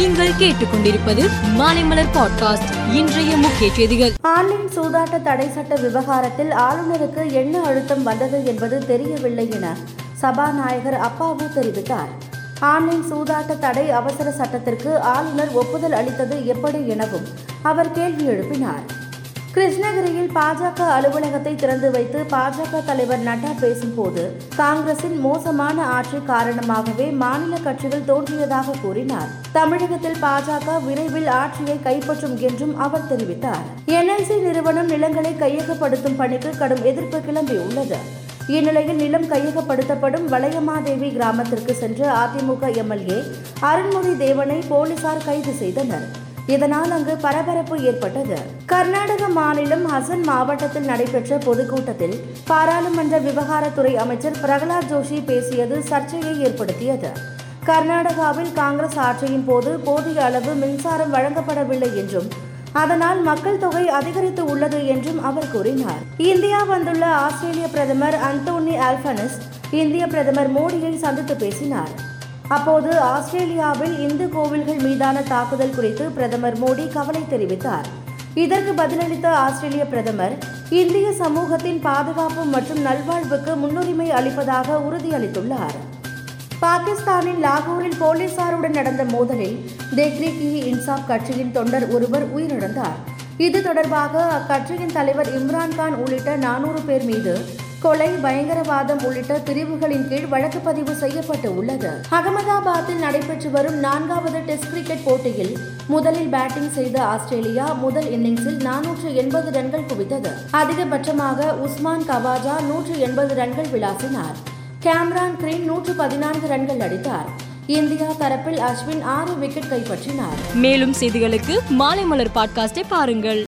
நீங்கள் கேட்டுக்கொண்டிருப்பது மாலைமலர் பாட்காஸ்ட் இன்றைய முக்கிய செய்திகள். ஆன்லைன் சூதாட்ட தடை சட்ட விவகாரத்தில் ஆளுநருக்கு என்ன அழுத்தம் வந்தது என்பது தெரியவில்லை என சபாநாயகர் அப்பாவு தெரிவித்தார். ஆன்லைன் சூதாட்ட தடை அவசர சட்டத்திற்கு ஆளுநர் ஒப்புதல் அளித்தது எப்படி எனவும் அவர் கேள்வி எழுப்பினார். கிருஷ்ணகிரியில் பாஜக அலுவலகத்தை திறந்து வைத்து பாஜக தலைவர் நட்டா பேசும்போது காங்கிரசின் மோசமான ஆட்சி காரணமாகவே மாநில கட்சிகள் தோன்றியதாக கூறினார். தமிழகத்தில் பாஜக விரைவில் ஆட்சியை கைப்பற்றும் என்றும் அவர் தெரிவித்தார். என்எல்சி நிறுவனம் நிலங்களை கையகப்படுத்தும் பணிக்கு கடும் எதிர்ப்பு கிளம்பியுள்ளது இந்நிலையில் நிலம் கையகப்படுத்தப்படும் வளையமாதேவி கிராமத்திற்கு சென்ற அதிமுக எம்எல்ஏ அருண்மொழி தேவனை போலீசார் கைது செய்தனர். இதனால் அங்கு பரபரப்பு ஏற்பட்டது. கர்நாடக மாநிலம் ஹசன் மாவட்டத்தில் நடைபெற்ற பொதுக்கூட்டத்தில் பாராளுமன்ற விவகாரத்துறை அமைச்சர் பிரகலாத் ஜோஷி பேசியது சர்ச்சையை ஏற்படுத்தியது. கர்நாடகாவில் காங்கிரஸ் ஆட்சியின் போது போதிய அளவு மின்சாரம் வழங்கப்படவில்லை என்றும் அதனால் மக்கள் தொகை அதிகரித்து உள்ளது என்றும் அவர் கூறினார். இந்தியா வந்துள்ள ஆஸ்திரேலிய பிரதமர் அந்தோனி ஆல்பனஸ் இந்திய பிரதமர் மோடியை சந்தித்து பேசினார். அப்போது ஆஸ்திரேலியாவில் இந்து கோவில்கள் மீதான தாக்குதல் குறித்து பிரதமர் மோடி கவலை தெரிவித்தார். இதற்கு பதிலளித்த ஆஸ்திரேலிய பிரதமர் இந்திய சமூகத்தின் பாதுகாப்பு மற்றும் நல்வாழ்வுக்கு முன்னுரிமை அளிப்பதாக உறுதியளித்துள்ளார். பாகிஸ்தானின் லாகூரில் போலீசாருடன் நடந்த மோதலில் தெஹ்ரிக் இ இன்சாப் கட்சியின் தொண்டர் ஒருவர் உயிரிழந்தார். இது தொடர்பாக அக்கட்சியின் தலைவர் இம்ரான்கான் உள்ளிட்ட நானூறு பேர் மீது கொலை பயங்கரவாதம் உள்ளிட்ட பிரிவுகளின் கீழ் வழக்கு பதிவு செய்யப்பட்டு உள்ளது. அகமதாபாத்தில் நடைபெற்று வரும் நான்காவது டெஸ்ட் கிரிக்கெட் போட்டியில் முதலில் பேட்டிங் செய்த ஆஸ்திரேலியா முதல் இன்னிங்ஸில் நானூற்று எண்பது ரன்கள் குவித்தது. அதிகபட்சமாக உஸ்மான் கவாஜா நூற்று எண்பது ரன்கள் விளாசினார். கேம்ரான் கிரீன் நூற்று பதினான்கு ரன்கள் அடித்தார். இந்தியா தரப்பில் அஸ்வின் ஆறு விக்கெட் கைப்பற்றினார். மேலும் செய்திகளுக்கு மாலைமலர் பாட்காஸ்டை பாருங்கள்.